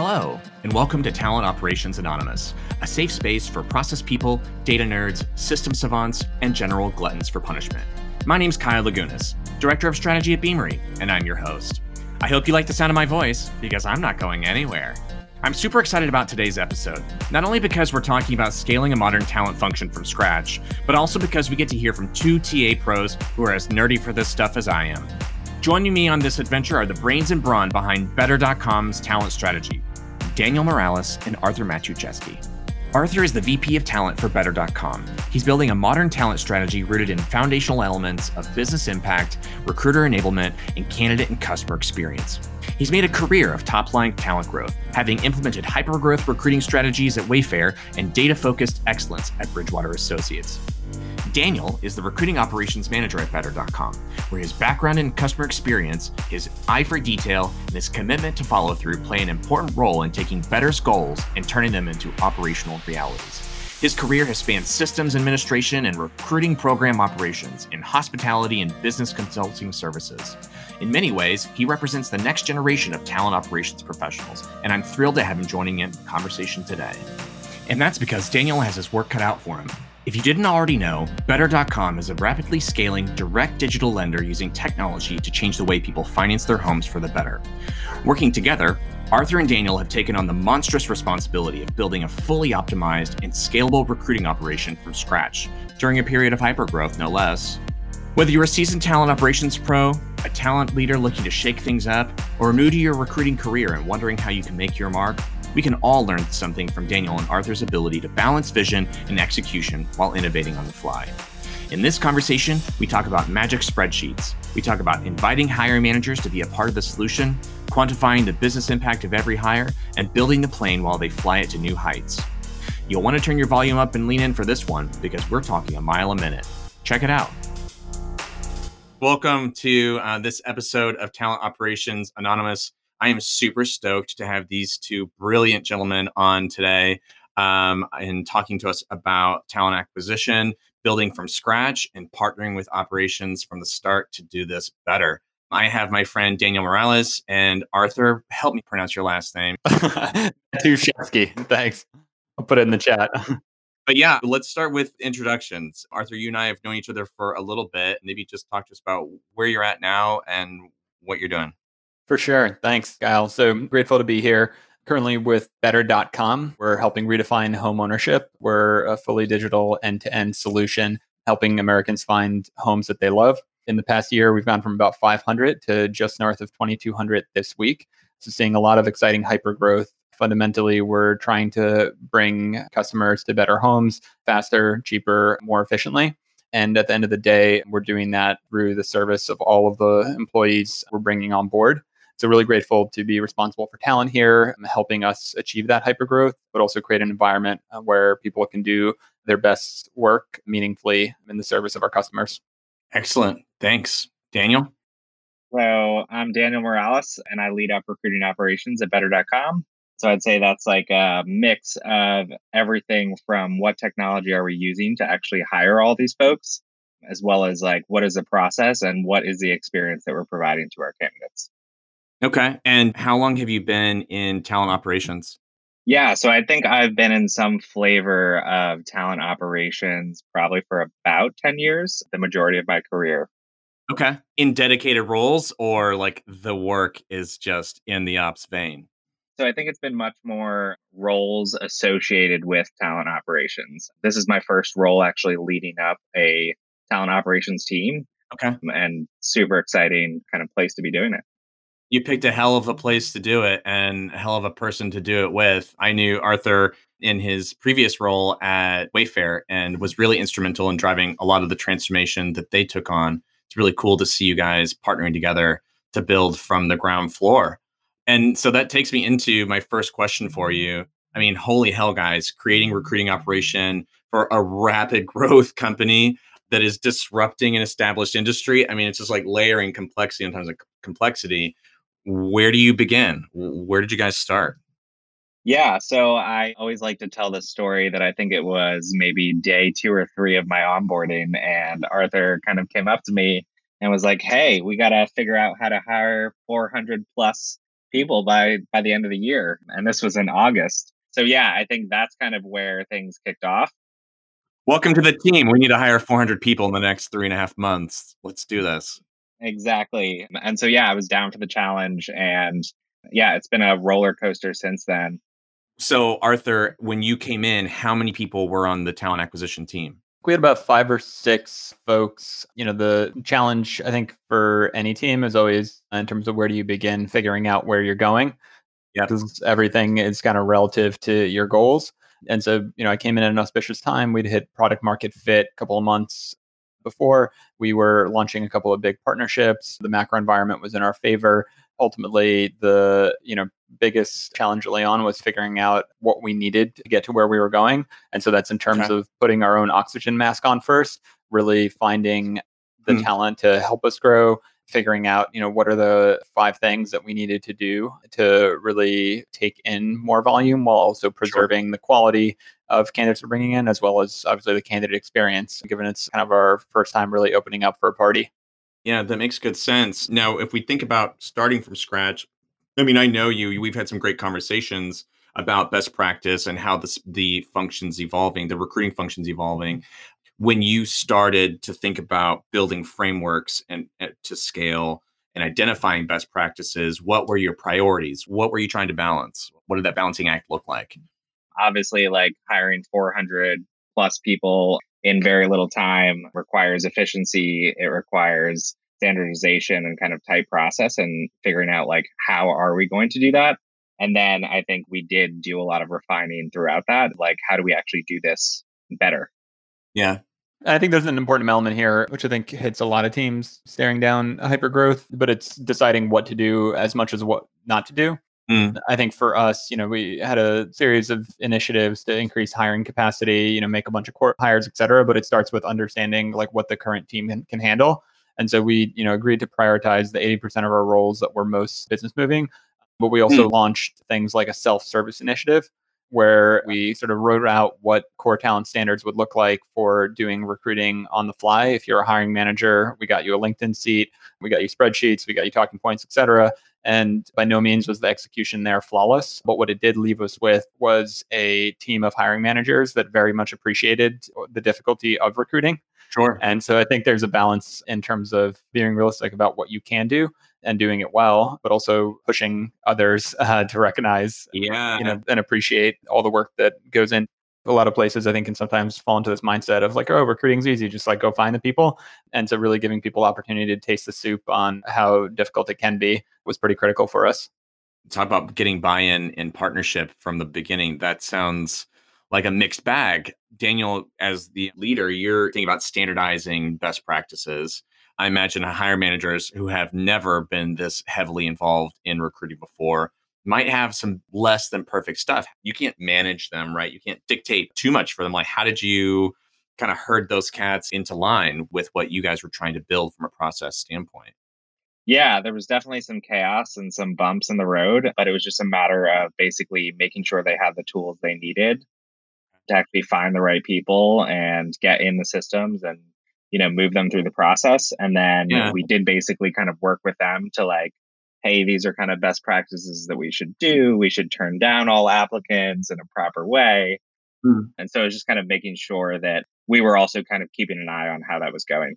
Hello, and welcome to Talent Operations Anonymous, a safe space for process people, data nerds, system savants, and general gluttons for punishment. My name's Kyle Lagunas, Director of Strategy at Beamery, and I'm your host. I hope you like the sound of my voice, because I'm not going anywhere. I'm super excited about today's episode, not only because we're talking about scaling a modern talent function from scratch, but also because we get to hear from two TA pros who are as nerdy for this stuff as I am. Joining me on this adventure are the brains and brawn behind Better.com's talent strategy, Daniel Morales and Arthur Maciejewski. Arthur is the VP of Talent for Better.com. He's building a modern talent strategy rooted in foundational elements of business impact, recruiter enablement, and candidate and customer experience. He's made a career of top line talent growth, having implemented hyper-growth recruiting strategies at Wayfair and data focused excellence at Bridgewater Associates. Daniel is the recruiting operations manager at Better.com, where his background in customer experience, his eye for detail, and his commitment to follow through play an important role in taking Better's goals and turning them into operational realities. His career has spanned systems administration and recruiting program operations in hospitality and business consulting services. In many ways, he represents the next generation of talent operations professionals, and I'm thrilled to have him joining in conversation today. And that's because Daniel has his work cut out for him. If you didn't already know, Better.com is a rapidly scaling direct digital lender using technology to change the way people finance their homes for the better. Working together, Arthur and Daniel have taken on the monstrous responsibility of building a fully optimized and scalable recruiting operation from scratch during a period of hypergrowth, no less. Whether you're a seasoned talent operations pro, a talent leader looking to shake things up, or new to your recruiting career and wondering how you can make your mark, we can all learn something from Daniel and Arthur's ability to balance vision and execution while innovating on the fly. In this conversation, we talk about magic spreadsheets. We talk about inviting hiring managers to be a part of the solution, quantifying the business impact of every hire, and building the plane while they fly it to new heights. You'll want to turn your volume up and lean in for this one because we're talking a mile a minute. Check it out. Welcome to uh, this episode of Talent Operations Anonymous. I am super stoked to have these two brilliant gentlemen on today um, and talking to us about talent acquisition, building from scratch, and partnering with operations from the start to do this better. I have my friend Daniel Morales and Arthur. Help me pronounce your last name. Maciejewski. Thanks. I'll put it in the chat. but yeah, let's start with introductions. Arthur, you and I have known each other for a little bit. Maybe just talk to us about where you're at now and what you're doing. For sure. Thanks, Kyle. So grateful to be here. Currently with better.com, we're helping redefine home ownership. We're a fully digital end to end solution helping Americans find homes that they love. In the past year, we've gone from about 500 to just north of 2,200 this week. So, seeing a lot of exciting hyper growth. Fundamentally, we're trying to bring customers to better homes faster, cheaper, more efficiently. And at the end of the day, we're doing that through the service of all of the employees we're bringing on board. So really grateful to be responsible for talent here, um, helping us achieve that hyper growth, but also create an environment uh, where people can do their best work meaningfully in the service of our customers. Excellent. Thanks. Daniel? So I'm Daniel Morales and I lead up recruiting operations at better.com. So I'd say that's like a mix of everything from what technology are we using to actually hire all these folks, as well as like what is the process and what is the experience that we're providing to our candidates. Okay. And how long have you been in talent operations? Yeah, so I think I've been in some flavor of talent operations probably for about 10 years, the majority of my career. Okay. In dedicated roles or like the work is just in the ops vein? So I think it's been much more roles associated with talent operations. This is my first role actually leading up a talent operations team. Okay. Um, and super exciting kind of place to be doing it you picked a hell of a place to do it and a hell of a person to do it with. I knew Arthur in his previous role at Wayfair and was really instrumental in driving a lot of the transformation that they took on. It's really cool to see you guys partnering together to build from the ground floor. And so that takes me into my first question for you. I mean, holy hell, guys, creating recruiting operation for a rapid growth company that is disrupting an established industry. I mean, it's just like layering complexity on terms of complexity where do you begin? Where did you guys start? Yeah, so I always like to tell the story that I think it was maybe day two or three of my onboarding, and Arthur kind of came up to me and was like, "Hey, we got to figure out how to hire 400 plus people by by the end of the year, and this was in August. So yeah, I think that's kind of where things kicked off. Welcome to the team. We need to hire 400 people in the next three and a half months. Let's do this. Exactly. And so yeah, I was down for the challenge, and yeah, it's been a roller coaster since then. So Arthur, when you came in, how many people were on the talent acquisition team? We had about five or six folks. You know, the challenge I think for any team is always in terms of where do you begin figuring out where you're going. Yeah, because everything is kind of relative to your goals. And so, you know, I came in at an auspicious time. We'd hit product market fit a couple of months before. We were launching a couple of big partnerships. The macro environment was in our favor. Ultimately, the you know biggest challenge early on was figuring out what we needed to get to where we were going. And so that's in terms okay. of putting our own oxygen mask on first, really finding the mm. talent to help us grow, figuring out, you know, what are the five things that we needed to do to really take in more volume while also preserving sure. the quality of candidates we're bringing in, as well as obviously the candidate experience, given it's kind of our first time really opening up for a party. Yeah, that makes good sense. Now, if we think about starting from scratch, I mean, I know you. We've had some great conversations about best practice and how this, the functions evolving, the recruiting functions evolving. When you started to think about building frameworks and, and to scale and identifying best practices, what were your priorities? What were you trying to balance? What did that balancing act look like? Obviously, like hiring 400 plus people in very little time requires efficiency. It requires standardization and kind of tight process and figuring out like how are we going to do that and then i think we did do a lot of refining throughout that like how do we actually do this better yeah I think there's an important element here, which I think hits a lot of teams staring down hyper growth, but it's deciding what to do as much as what not to do. Mm. I think for us, you know, we had a series of initiatives to increase hiring capacity, you know, make a bunch of core hires, et cetera. But it starts with understanding like what the current team can, can handle and so we, you know, agreed to prioritize the 80% of our roles that were most business moving. But we also mm. launched things like a self-service initiative where we sort of wrote out what core talent standards would look like for doing recruiting on the fly. If you're a hiring manager, we got you a LinkedIn seat, we got you spreadsheets, we got you talking points, et cetera. And by no means was the execution there flawless. But what it did leave us with was a team of hiring managers that very much appreciated the difficulty of recruiting Sure. And so I think there's a balance in terms of being realistic about what you can do and doing it well, but also pushing others uh, to recognize, yeah, you know, and appreciate all the work that goes in. A lot of places I think can sometimes fall into this mindset of like, oh, recruiting's easy, just like go find the people. And so really giving people opportunity to taste the soup on how difficult it can be was pretty critical for us. Talk about getting buy-in in partnership from the beginning. That sounds like a mixed bag. Daniel, as the leader, you're thinking about standardizing best practices. I imagine uh, hire managers who have never been this heavily involved in recruiting before might have some less than perfect stuff. You can't manage them, right? You can't dictate too much for them. Like, how did you kind of herd those cats into line with what you guys were trying to build from a process standpoint? Yeah, there was definitely some chaos and some bumps in the road, but it was just a matter of basically making sure they had the tools they needed to actually find the right people and get in the systems and you know move them through the process and then yeah. we did basically kind of work with them to like hey these are kind of best practices that we should do we should turn down all applicants in a proper way hmm. and so it's just kind of making sure that we were also kind of keeping an eye on how that was going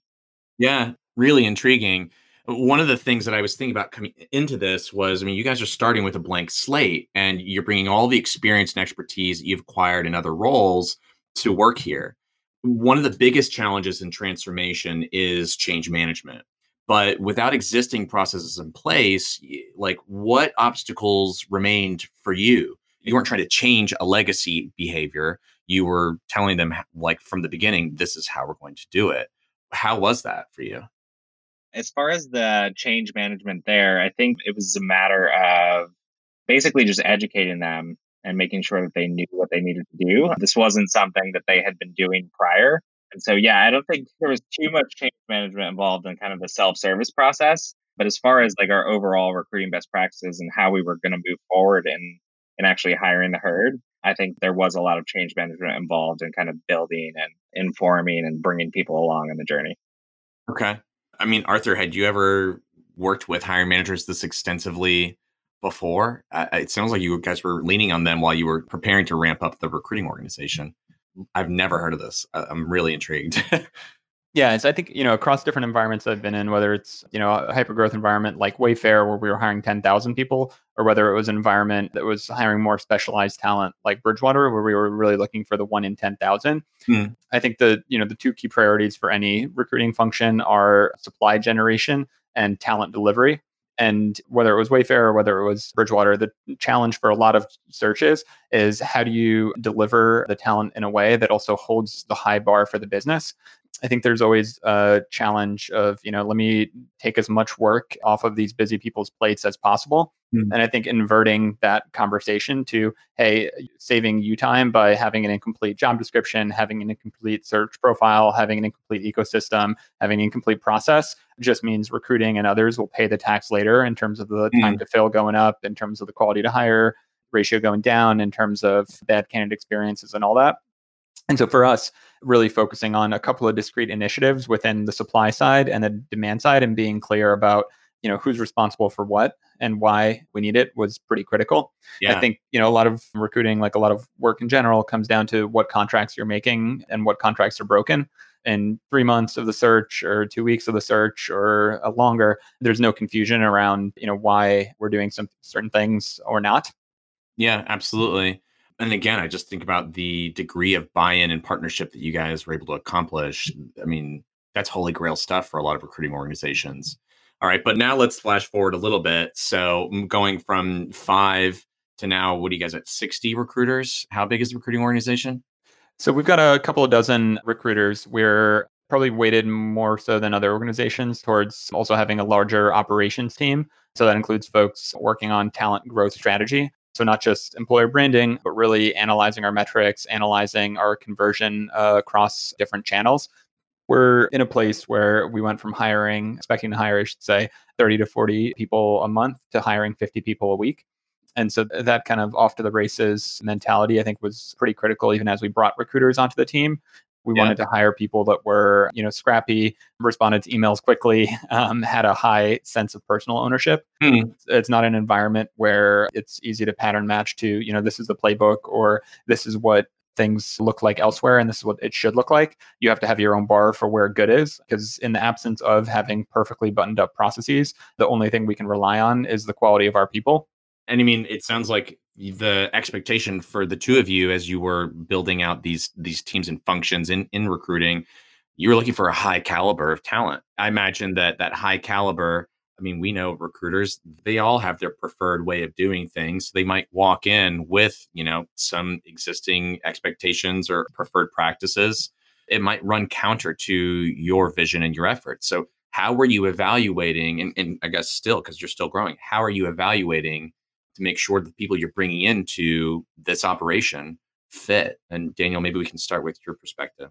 yeah really intriguing one of the things that I was thinking about coming into this was I mean, you guys are starting with a blank slate and you're bringing all the experience and expertise that you've acquired in other roles to work here. One of the biggest challenges in transformation is change management. But without existing processes in place, like what obstacles remained for you? You weren't trying to change a legacy behavior. You were telling them, like from the beginning, this is how we're going to do it. How was that for you? As far as the change management there, I think it was a matter of basically just educating them and making sure that they knew what they needed to do. This wasn't something that they had been doing prior. And so, yeah, I don't think there was too much change management involved in kind of the self service process. But as far as like our overall recruiting best practices and how we were going to move forward in, in actually hiring the herd, I think there was a lot of change management involved in kind of building and informing and bringing people along in the journey. Okay. I mean, Arthur, had you ever worked with hiring managers this extensively before? Uh, it sounds like you guys were leaning on them while you were preparing to ramp up the recruiting organization. I've never heard of this. I'm really intrigued. Yeah, so I think you know across different environments I've been in, whether it's you know a hyper growth environment like Wayfair where we were hiring ten thousand people, or whether it was an environment that was hiring more specialized talent like Bridgewater where we were really looking for the one in ten thousand. Mm. I think the you know the two key priorities for any recruiting function are supply generation and talent delivery. And whether it was Wayfair or whether it was Bridgewater, the challenge for a lot of searches is how do you deliver the talent in a way that also holds the high bar for the business? I think there's always a challenge of, you know, let me take as much work off of these busy people's plates as possible. Mm-hmm. And I think inverting that conversation to, hey, saving you time by having an incomplete job description, having an incomplete search profile, having an incomplete ecosystem, having an incomplete process just means recruiting and others will pay the tax later in terms of the mm-hmm. time to fill going up, in terms of the quality to hire ratio going down, in terms of bad candidate experiences and all that. And so for us, really focusing on a couple of discrete initiatives within the supply side and the demand side and being clear about you know who's responsible for what and why we need it was pretty critical. Yeah. i think you know a lot of recruiting like a lot of work in general comes down to what contracts you're making and what contracts are broken. In three months of the search or two weeks of the search or a longer there's no confusion around you know why we're doing some certain things or not. Yeah absolutely and again, I just think about the degree of buy-in and partnership that you guys were able to accomplish. I mean, that's holy grail stuff for a lot of recruiting organizations. All right, but now let's flash forward a little bit. So, going from five to now, what are you guys at? 60 recruiters? How big is the recruiting organization? So, we've got a couple of dozen recruiters. We're probably weighted more so than other organizations towards also having a larger operations team. So, that includes folks working on talent growth strategy. So, not just employer branding, but really analyzing our metrics, analyzing our conversion uh, across different channels. We're in a place where we went from hiring, expecting to hire, I should say, 30 to 40 people a month to hiring 50 people a week. And so that kind of off to the races mentality, I think, was pretty critical even as we brought recruiters onto the team. We yeah. wanted to hire people that were, you know, scrappy, responded to emails quickly, um, had a high sense of personal ownership. Hmm. It's not an environment where it's easy to pattern match to, you know, this is the playbook or this is what things look like elsewhere and this is what it should look like. You have to have your own bar for where good is because in the absence of having perfectly buttoned up processes, the only thing we can rely on is the quality of our people. And I mean, it sounds like the expectation for the two of you as you were building out these these teams and functions in in recruiting you were looking for a high caliber of talent. I imagine that that high caliber i mean we know recruiters they all have their preferred way of doing things. They might walk in with you know some existing expectations or preferred practices. It might run counter to your vision and your efforts. So how were you evaluating and, and i guess still because you're still growing how are you evaluating to make sure the people you're bringing into this operation fit. And Daniel, maybe we can start with your perspective.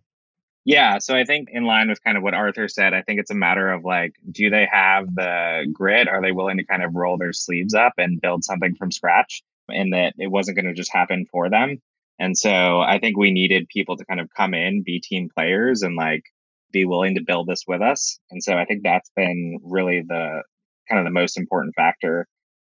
Yeah, so I think in line with kind of what Arthur said, I think it's a matter of like, do they have the grit? Are they willing to kind of roll their sleeves up and build something from scratch? And that it wasn't going to just happen for them. And so I think we needed people to kind of come in, be team players, and like be willing to build this with us. And so I think that's been really the kind of the most important factor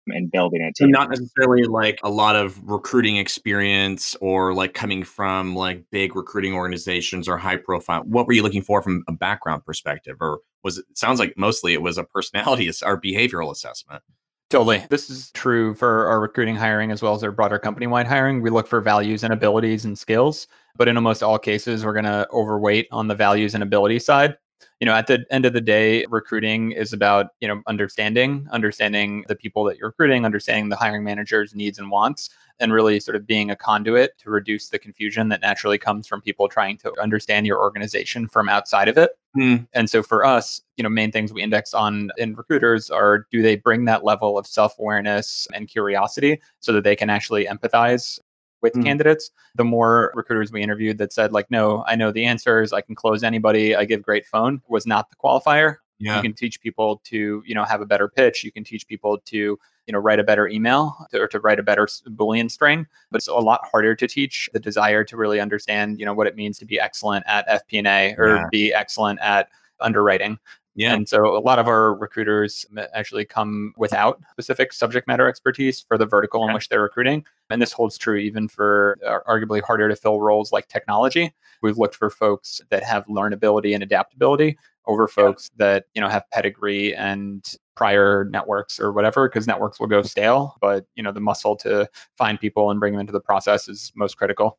and building a team. not necessarily like a lot of recruiting experience or like coming from like big recruiting organizations or high profile. What were you looking for from a background perspective? Or was it, it sounds like mostly it was a personality or behavioral assessment? Totally. This is true for our recruiting hiring as well as our broader company wide hiring. We look for values and abilities and skills, but in almost all cases, we're going to overweight on the values and ability side you know at the end of the day recruiting is about you know understanding understanding the people that you're recruiting understanding the hiring manager's needs and wants and really sort of being a conduit to reduce the confusion that naturally comes from people trying to understand your organization from outside of it mm. and so for us you know main things we index on in recruiters are do they bring that level of self-awareness and curiosity so that they can actually empathize with mm. candidates, the more recruiters we interviewed that said, like, no, I know the answers, I can close anybody, I give great phone was not the qualifier. Yeah. You can teach people to, you know, have a better pitch. You can teach people to, you know, write a better email to, or to write a better Boolean string. But it's a lot harder to teach the desire to really understand, you know, what it means to be excellent at FP&A or yeah. be excellent at underwriting. Yeah. And so a lot of our recruiters actually come without specific subject matter expertise for the vertical in which they're recruiting. And this holds true even for uh, arguably harder to fill roles like technology. We've looked for folks that have learnability and adaptability over folks yeah. that, you know, have pedigree and prior networks or whatever because networks will go stale, but, you know, the muscle to find people and bring them into the process is most critical.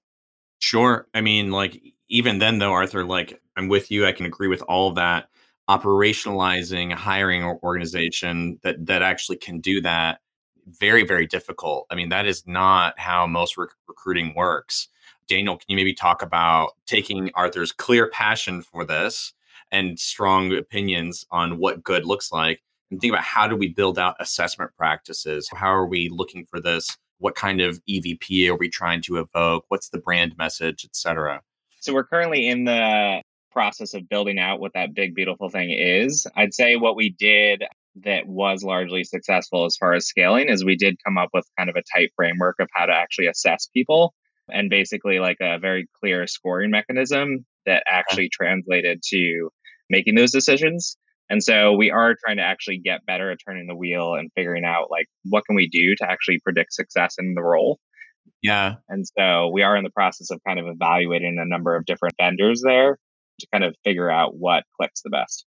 Sure. I mean, like even then though, Arthur, like I'm with you. I can agree with all of that. Operationalizing a hiring organization that that actually can do that very very difficult. I mean, that is not how most rec- recruiting works. Daniel, can you maybe talk about taking Arthur's clear passion for this and strong opinions on what good looks like and think about how do we build out assessment practices? How are we looking for this? What kind of EVP are we trying to evoke? What's the brand message, et cetera? So we're currently in the process of building out what that big beautiful thing is. I'd say what we did that was largely successful as far as scaling is we did come up with kind of a tight framework of how to actually assess people and basically like a very clear scoring mechanism that actually translated to making those decisions. And so we are trying to actually get better at turning the wheel and figuring out like what can we do to actually predict success in the role. Yeah. And so we are in the process of kind of evaluating a number of different vendors there to kind of figure out what clicks the best.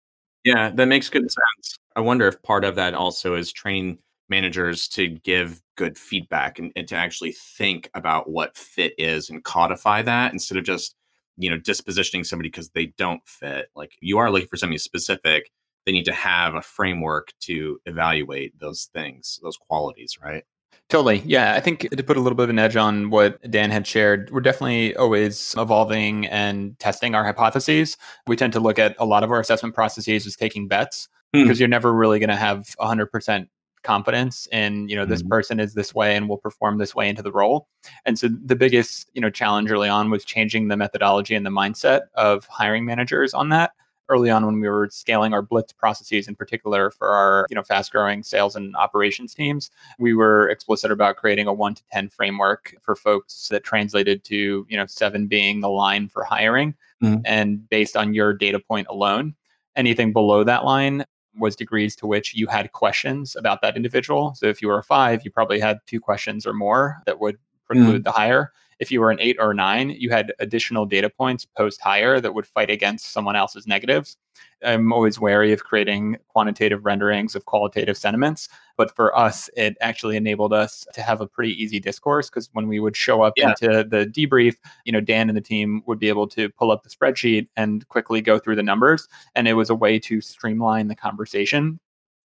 Yeah, that makes good sense. I wonder if part of that also is training managers to give good feedback and, and to actually think about what fit is and codify that instead of just you know dispositioning somebody because they don't fit like you are looking for something specific they need to have a framework to evaluate those things those qualities right Totally. Yeah. I think to put a little bit of an edge on what Dan had shared, we're definitely always evolving and testing our hypotheses. We tend to look at a lot of our assessment processes as taking bets mm. because you're never really going to have 100% confidence in you know this mm person is this way and will perform this way into the role and so the biggest you know challenge early on was changing the methodology and the mindset of hiring managers on that early on when we were scaling our blitz processes in particular for our you know fast growing sales and operations teams we were explicit about creating a 1 to 10 framework for folks that translated to you know 7 being the line for hiring mm-hmm. and based on your data point alone anything below that line was degrees to which you had questions about that individual so if you were a 5 you probably had two questions or more that would preclude mm-hmm. the hire if you were an eight or a nine, you had additional data points post hire that would fight against someone else's negatives. I'm always wary of creating quantitative renderings of qualitative sentiments. But for us, it actually enabled us to have a pretty easy discourse because when we would show up yeah. into the debrief, you know, Dan and the team would be able to pull up the spreadsheet and quickly go through the numbers. And it was a way to streamline the conversation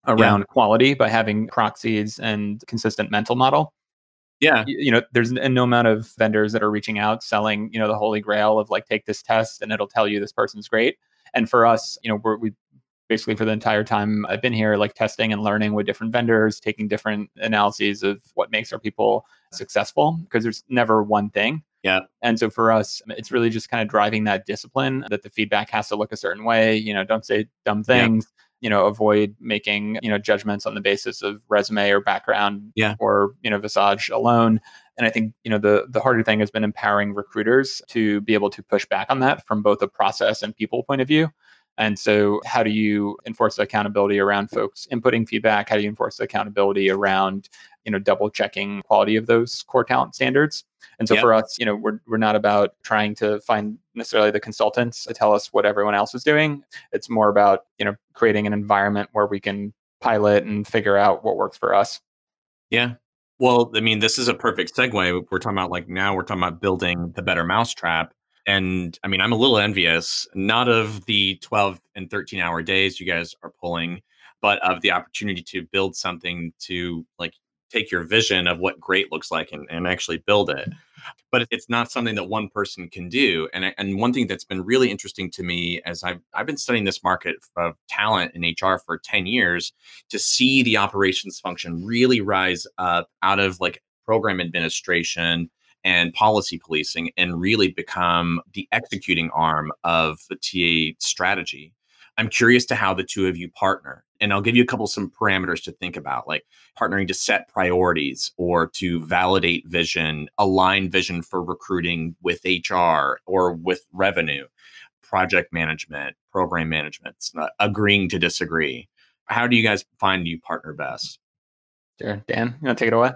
around yeah. quality by having proxies and consistent mental model yeah. you, know there's no amount of vendors that are reaching out selling you know the holy grail of like take this test and it'll tell you this person's great. And for us you know we're, we basically for the entire time i've been here like testing and learning with different vendors taking different analyses of what makes our people successful because there's never one thing yeah. And so for us, it's really just kind of driving that discipline that the feedback has to look a certain way. You know, don't say dumb things you know avoid making you know judgments on the basis of resume or background yeah. or you know visage alone and i think you know the the harder thing has been empowering recruiters to be able to push back on that from both a process and people point of view and so, how do you enforce accountability around folks inputting feedback? How do you enforce accountability around, you know, double checking quality of those core talent standards? And so, yep. for us, you know, we're we're not about trying to find necessarily the consultants to tell us what everyone else is doing. It's more about you know creating an environment where we can pilot and figure out what works for us. Yeah. Well, I mean, this is a perfect segue. We're talking about like now we're talking about building the better mousetrap and I mean, I'm a little envious, not of the 12 and 13 hour days you guys are pulling, but of the opportunity to build something to like take your vision of what great looks like and, and actually build it. Mm-hmm. But it's not something that one person can do. And, and one thing that's been really interesting to me as I've, I've been studying this market of talent in HR for 10 years to see the operations function really rise up out of like program administration and policy policing and really become the executing arm of the TA strategy. I'm curious to how the two of you partner. And I'll give you a couple some parameters to think about, like partnering to set priorities or to validate vision, align vision for recruiting with HR or with revenue, project management, program management, uh, agreeing to disagree. How do you guys find you partner best? Sure. Dan, you want to take it away?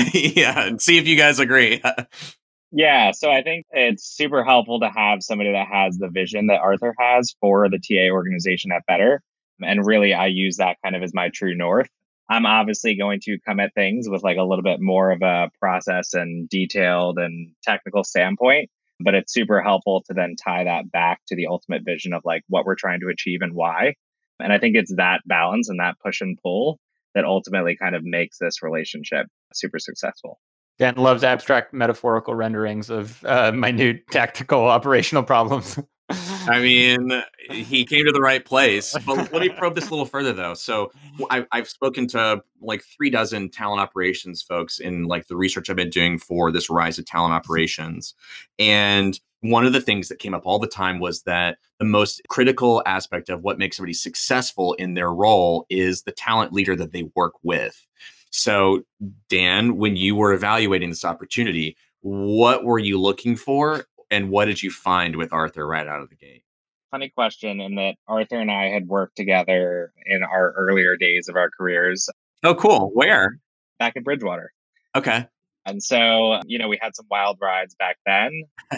yeah, and see if you guys agree. yeah, so I think it's super helpful to have somebody that has the vision that Arthur has for the TA organization at Better. And really, I use that kind of as my true north. I'm obviously going to come at things with like a little bit more of a process and detailed and technical standpoint. But it's super helpful to then tie that back to the ultimate vision of like what we're trying to achieve and why. And I think it's that balance and that push and pull that ultimately kind of makes this relationship super successful. Dan loves abstract metaphorical renderings of uh, minute tactical operational problems. I mean, he came to the right place. But let me probe this a little further, though. So I, I've spoken to like three dozen talent operations folks in like the research I've been doing for this rise of talent operations, and one of the things that came up all the time was that the most critical aspect of what makes somebody successful in their role is the talent leader that they work with. So, Dan, when you were evaluating this opportunity, what were you looking for and what did you find with Arthur right out of the gate? Funny question, in that Arthur and I had worked together in our earlier days of our careers. Oh, uh, cool. Where? Back at Bridgewater. Okay. And so, you know, we had some wild rides back then.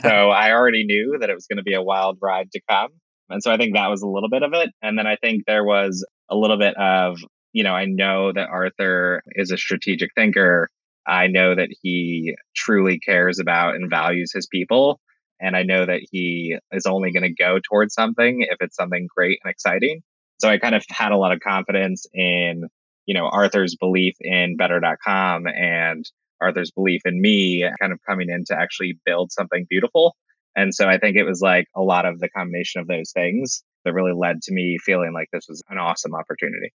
So I already knew that it was going to be a wild ride to come. And so I think that was a little bit of it. And then I think there was a little bit of, you know, I know that Arthur is a strategic thinker. I know that he truly cares about and values his people. And I know that he is only going to go towards something if it's something great and exciting. So I kind of had a lot of confidence in, you know, Arthur's belief in better.com and Arthur's belief in me kind of coming in to actually build something beautiful. And so I think it was like a lot of the combination of those things that really led to me feeling like this was an awesome opportunity.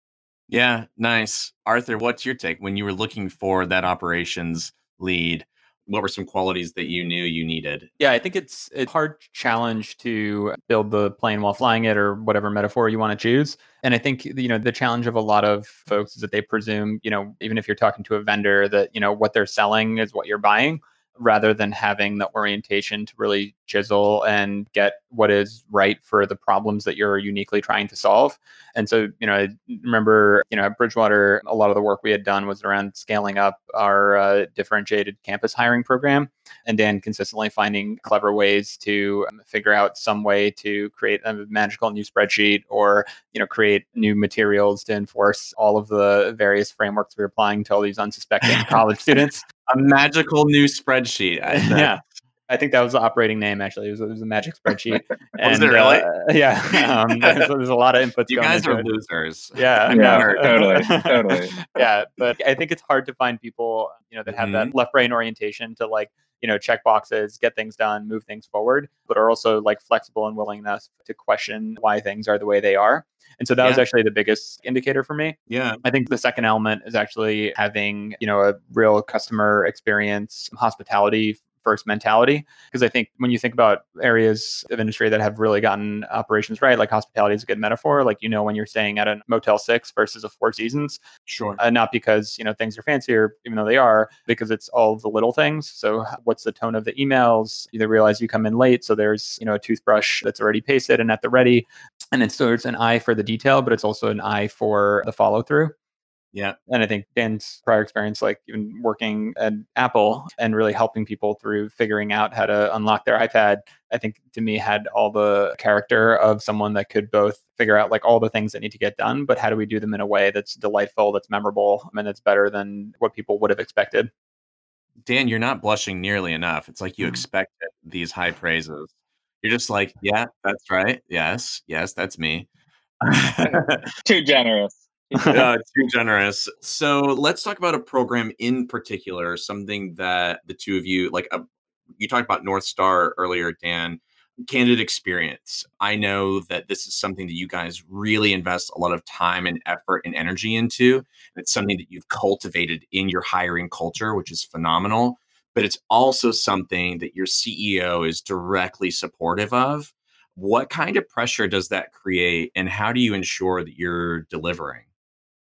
Yeah, nice. Arthur, what's your take when you were looking for that operations lead? What were some qualities that you knew you needed? Yeah, I think it's a hard challenge to build the plane while flying it or whatever metaphor you want to choose. And I think, you know, the challenge of a lot of folks is that they presume, you know, even if you're talking to a vendor that, you know, what they're selling is what you're buying rather than having the orientation to really chisel and get what is right for the problems that you're uniquely trying to solve. And so, you know, I remember, you know, at Bridgewater, a lot of the work we had done was around scaling up our uh, differentiated campus hiring program and then consistently finding clever ways to um, figure out some way to create a magical new spreadsheet or, you know, create new materials to enforce all of the various frameworks we're applying to all these unsuspecting college students. A magical new spreadsheet. yeah. I think that was the operating name. Actually, it was, it was a magic spreadsheet. and, was it really? Uh, yeah. Um, there's, there's, a lot of inputs. You guys are it. losers. Yeah. yeah. totally. Totally. yeah, but I think it's hard to find people, you know, that have mm-hmm. that left brain orientation to like, you know, check boxes, get things done, move things forward, but are also like flexible and willing enough to question why things are the way they are. And so that yeah. was actually the biggest indicator for me. Yeah. I think the second element is actually having, you know, a real customer experience, hospitality first mentality. Because I think when you think about areas of industry that have really gotten operations right, like hospitality is a good metaphor. Like you know when you're staying at a Motel Six versus a Four Seasons. Sure. Uh, not because you know things are fancier, even though they are, because it's all the little things. So what's the tone of the emails? You realize you come in late, so there's you know a toothbrush that's already pasted and at the ready. And it's so it's an eye for the detail, but it's also an eye for the follow through. Yeah. And I think Dan's prior experience, like even working at Apple and really helping people through figuring out how to unlock their iPad, I think to me had all the character of someone that could both figure out like all the things that need to get done, but how do we do them in a way that's delightful, that's memorable, and that's better than what people would have expected. Dan, you're not blushing nearly enough. It's like you mm-hmm. expected these high praises. You're just like, yeah, that's right. Yes, yes, that's me. Too generous uh, too generous. So let's talk about a program in particular, something that the two of you like. Uh, you talked about North Star earlier, Dan. Candid experience. I know that this is something that you guys really invest a lot of time and effort and energy into. It's something that you've cultivated in your hiring culture, which is phenomenal. But it's also something that your CEO is directly supportive of. What kind of pressure does that create, and how do you ensure that you're delivering?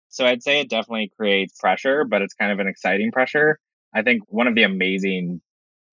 So I'd say it definitely creates pressure, but it's kind of an exciting pressure. I think one of the amazing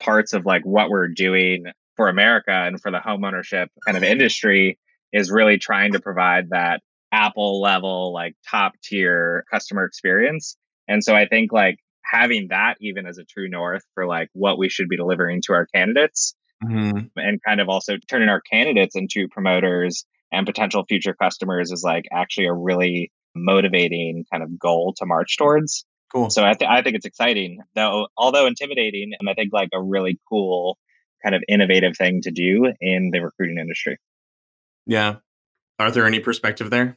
parts of like what we're doing for America and for the homeownership kind of industry is really trying to provide that Apple level, like top tier customer experience. And so I think like having that even as a true north for like what we should be delivering to our candidates mm-hmm. and kind of also turning our candidates into promoters and potential future customers is like actually a really motivating kind of goal to march towards. Cool. So I, th- I think it's exciting, though, although intimidating, and I think like a really cool kind of innovative thing to do in the recruiting industry. Yeah. Arthur any perspective there?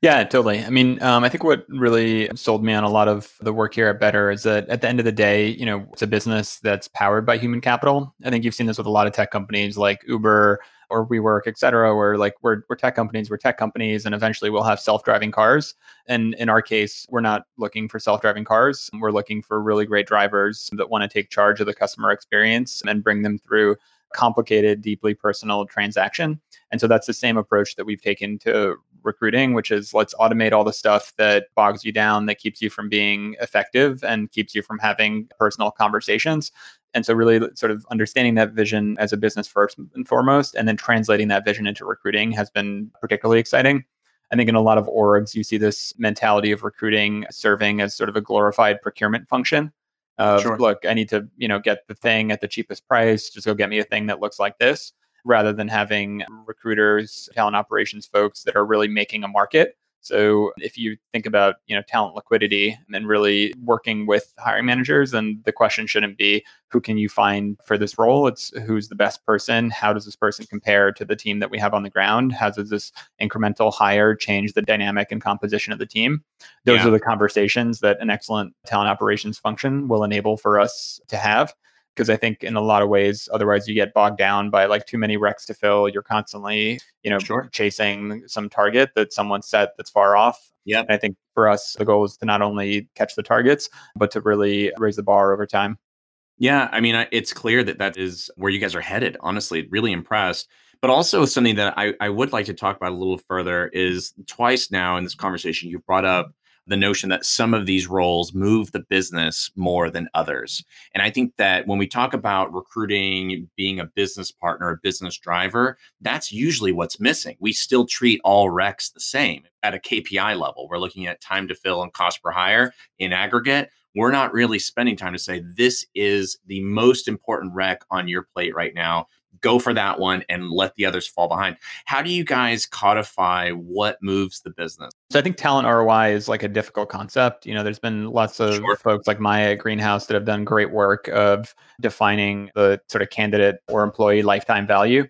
Yeah, totally. I mean, um, I think what really sold me on a lot of the work here at Better is that at the end of the day, you know, it's a business that's powered by human capital. I think you've seen this with a lot of tech companies like Uber or WeWork, et cetera, where like we're, we're tech companies, we're tech companies, and eventually we'll have self-driving cars. And in our case, we're not looking for self-driving cars. We're looking for really great drivers that want to take charge of the customer experience and bring them through complicated, deeply personal transaction. And so that's the same approach that we've taken to recruiting, which is let's automate all the stuff that bogs you down, that keeps you from being effective and keeps you from having personal conversations. And so, really, sort of understanding that vision as a business first and foremost, and then translating that vision into recruiting has been particularly exciting. I think in a lot of orgs, you see this mentality of recruiting serving as sort of a glorified procurement function. Of sure. look, I need to, you know, get the thing at the cheapest price. Just go get me a thing that looks like this rather than having um, recruiters, talent operations folks that are really making a market. So if you think about, you know, talent liquidity and then really working with hiring managers, then the question shouldn't be who can you find for this role? It's who's the best person? How does this person compare to the team that we have on the ground? How does this incremental hire change the dynamic and composition of the team? Those yeah. are the conversations that an excellent talent operations function will enable for us to have because I think in a lot of ways, otherwise you get bogged down by like too many recs to fill. You're constantly, you know, sure. chasing some target that someone set that's far off. Yeah. I think for us, the goal is to not only catch the targets, but to really raise the bar over time. Yeah, I mean, it's clear that that is where you guys are headed. Honestly, really impressed. But also something that I, I would like to talk about a little further is twice now in this conversation, you've brought up the notion that some of these roles move the business more than others. And I think that when we talk about recruiting, being a business partner, a business driver, that's usually what's missing. We still treat all recs the same at a KPI level. We're looking at time to fill and cost per hire in aggregate. We're not really spending time to say this is the most important rec on your plate right now go for that one and let the others fall behind. How do you guys codify what moves the business? So I think talent ROI is like a difficult concept. You know, there's been lots of sure. folks like Maya at Greenhouse that have done great work of defining the sort of candidate or employee lifetime value.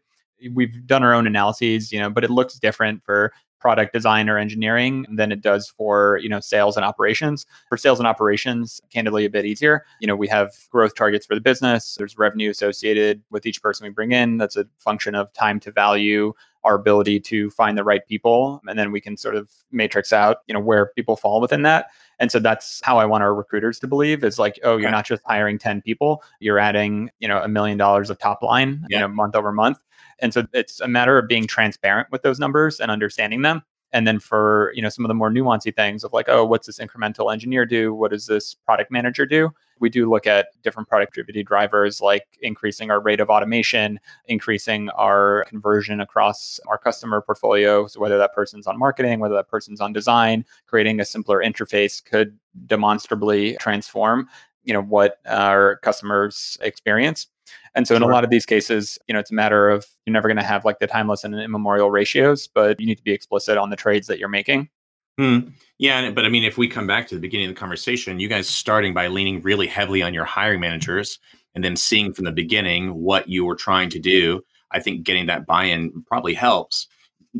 We've done our own analyses, you know, but it looks different for product design or engineering than it does for you know sales and operations. For sales and operations candidly a bit easier. You know we have growth targets for the business. There's revenue associated with each person we bring in. That's a function of time to value our ability to find the right people and then we can sort of matrix out you know where people fall within that and so that's how i want our recruiters to believe is like oh you're not just hiring 10 people you're adding you know a million dollars of top line yeah. you know month over month and so it's a matter of being transparent with those numbers and understanding them. And then for you know some of the more nuancy things of like, oh, what's this incremental engineer do? What does this product manager do? We do look at different productivity drivers like increasing our rate of automation, increasing our conversion across our customer portfolio. So whether that person's on marketing, whether that person's on design, creating a simpler interface could demonstrably transform you know what our customers experience and so in a lot of these cases, you know, it's a matter of you're never going to have like the timeless and immemorial ratios, but you need to be explicit on the trades that you're making. Hmm. Yeah, but I mean, if we come back to the beginning of the conversation, you guys starting by leaning really heavily on your hiring managers and then seeing from the beginning what you were trying to do, I think getting that buy-in probably helps.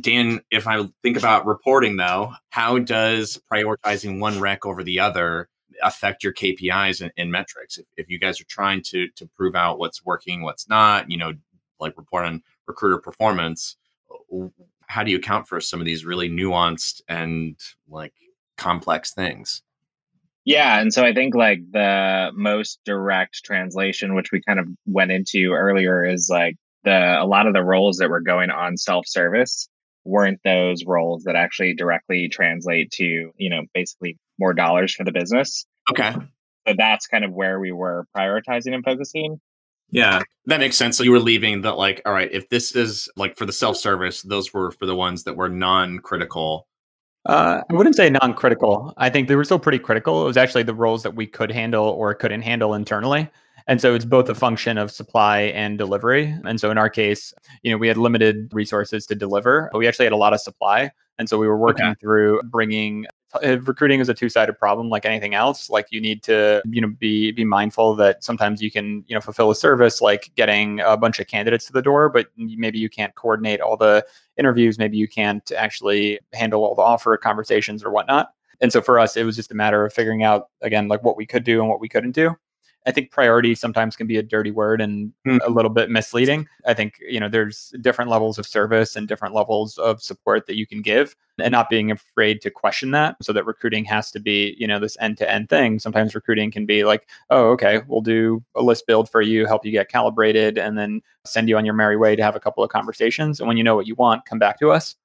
Dan, if I think about reporting though, how does prioritizing one rec over the other affect your KPIs and, and metrics. If, if, you guys are trying to to prove out what's working, what's not, you know, like report on recruiter performance, how do you account for some of these really nuanced and like complex things? Yeah, and so I think like the most direct translation, which we kind of went into earlier, is like the a lot of the roles that were going on self service weren't those roles that actually directly translate to you know basically more dollars for the business. Okay. So that's kind of where we were prioritizing and focusing Yeah, that makes sense. So you were leaving that, like, all right, if this is like for the self service, those were for the ones that were non critical. Uh, I wouldn't say non critical. I think they were still pretty critical. It was actually the roles that we could handle or couldn't handle internally. And so it's both a function of supply and delivery. And so in our case, you know, we had limited resources to deliver, but we actually had a lot of supply. And so we were working okay. through bringing uh, recruiting is a two-sided problem like anything else. Like you need to you know be be mindful that sometimes you can you know fulfill a service like getting a bunch of candidates to the door but maybe you can't coordinate all the interviews. Maybe you can't actually handle all the offer conversations or whatnot. And so for us it was just a matter of figuring out again like what we could do and what we couldn't do I think priority sometimes can be a dirty word and mm. a little bit misleading. I think, you know, there's different levels of service and different levels of support that you can give and not being afraid to question that so that recruiting has to be, you know, this end to end thing. Sometimes recruiting can be like, oh, okay, we'll do a list build for you, help you get calibrated, and then send you on your merry way to have a couple of conversations. And when you know what you want, come back to us.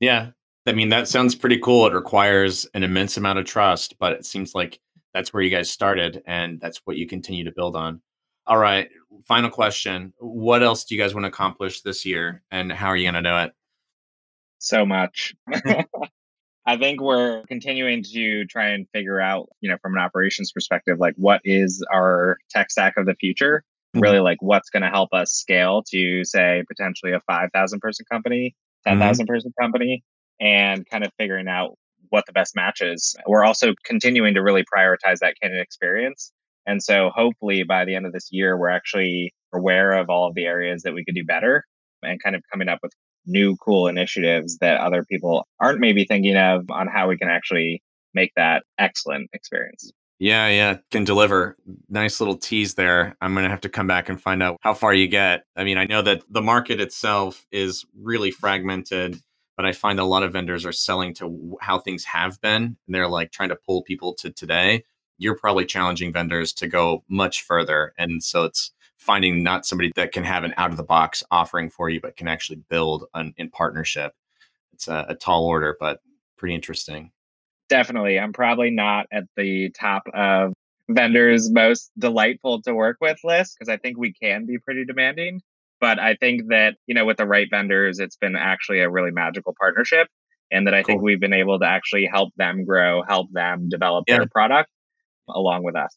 Yeah. I mean, that sounds pretty cool. It requires an immense amount of trust, but it seems like that's where you guys started and that's what you continue to build on. All right, final question. What else do you guys want to accomplish this year and how are you going to do it? So much. I think we're continuing to try and figure out, you know, from an operations perspective, like what is our tech stack of the future? Mm-hmm. Really, like what's going to help us scale to, say, potentially a 5,000 person company, 10,000 mm-hmm. person company, and kind of figuring out what the best match is. We're also continuing to really prioritize that candidate experience. And so hopefully by the end of this year, we're actually aware of all of the areas that we could do better and kind of coming up with new cool initiatives that other people aren't maybe thinking of on how we can actually make that excellent experience. Yeah, yeah, can deliver. Nice little tease there. I'm going to have to come back and find out how far you get. I mean, I know that the market itself is really fragmented but I find a lot of vendors are selling to how things have been. And they're like trying to pull people to today. You're probably challenging vendors to go much further. And so it's finding not somebody that can have an out of the box offering for you, but can actually build an, in partnership. It's a, a tall order, but pretty interesting. Definitely. I'm probably not at the top of vendors' most delightful to work with list because I think we can be pretty demanding. But I think that, you know, with the right vendors, it's been actually a really magical partnership. And that I cool. think we've been able to actually help them grow, help them develop yeah. their product along with us.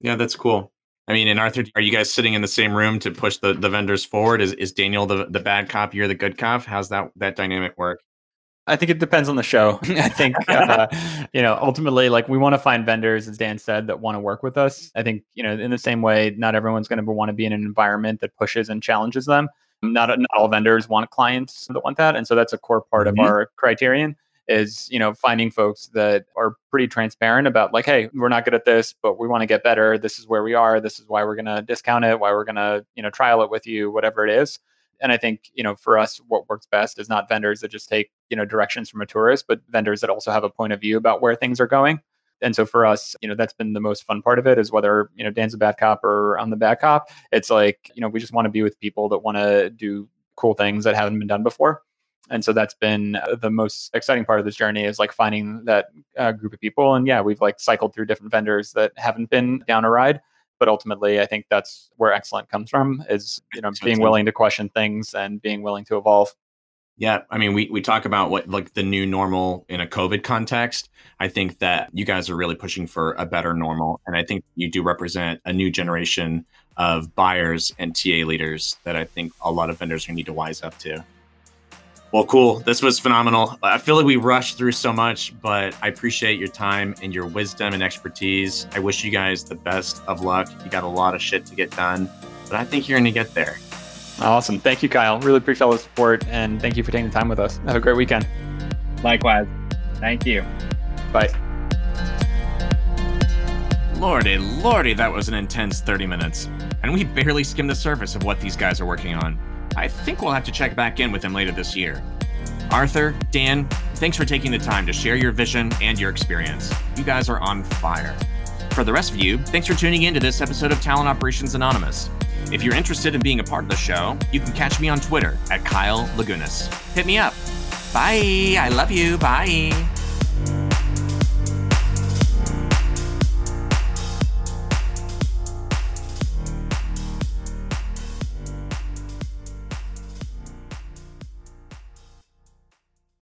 Yeah, that's cool. I mean, and Arthur, are you guys sitting in the same room to push the, the vendors forward? Is is Daniel the, the bad cop, you're the good cop? How's that that dynamic work? I think it depends on the show. I think, uh, you know, ultimately, like we want to find vendors, as Dan said, that want to work with us. I think, you know, in the same way, not everyone's going to want to be in an environment that pushes and challenges them. Not, not all vendors want clients that want that. And so that's a core part mm-hmm. of our criterion is, you know, finding folks that are pretty transparent about like, hey, we're not good at this, but we want to get better. This is where we are. This is why we're going to discount it, why we're going to, you know, trial it with you, whatever it is and I think you know for us, what works best is not vendors that just take you know directions from a tourist, but vendors that also have a point of view about where things are going. And so for us, you know, that's been the most fun part of it is whether, you know, Dan's a bad cop or I'm the bad cop. It's like, you know, we just want to be with people that want to do cool things that haven't been done before. And so that's been the most exciting part of this journey is like finding that uh, group of people. And yeah, we've like cycled through different vendors that haven't been down a ride but ultimately i think that's where excellent comes from is you know being willing to question things and being willing to evolve yeah, I mean, we we talk about what like the new normal in a COVID context. I think that you guys are really pushing for a better normal, and I think you do represent a new generation of buyers and TA leaders that I think a lot of vendors need to wise up to. Well, cool. This was phenomenal. I feel like we rushed through so much, but I appreciate your time and your wisdom and expertise. I wish you guys the best of luck. You got a lot of shit to get done, but I think you're going to get there. Awesome. Thank you, Kyle. Really appreciate all the support and thank you for taking the time with us. Have a great weekend. Likewise. Thank you. Bye. Lordy, lordy, that was an intense 30 minutes. And we barely skimmed the surface of what these guys are working on. I think we'll have to check back in with him later this year. Arthur, Dan, thanks for taking the time to share your vision and your experience. You guys are on fire. For the rest of you, thanks for tuning in to this episode of Talent Operations Anonymous. If you're interested in being a part of the show, you can catch me on Twitter at Kyle Lagunas. Hit me up. Bye. I love you. Bye.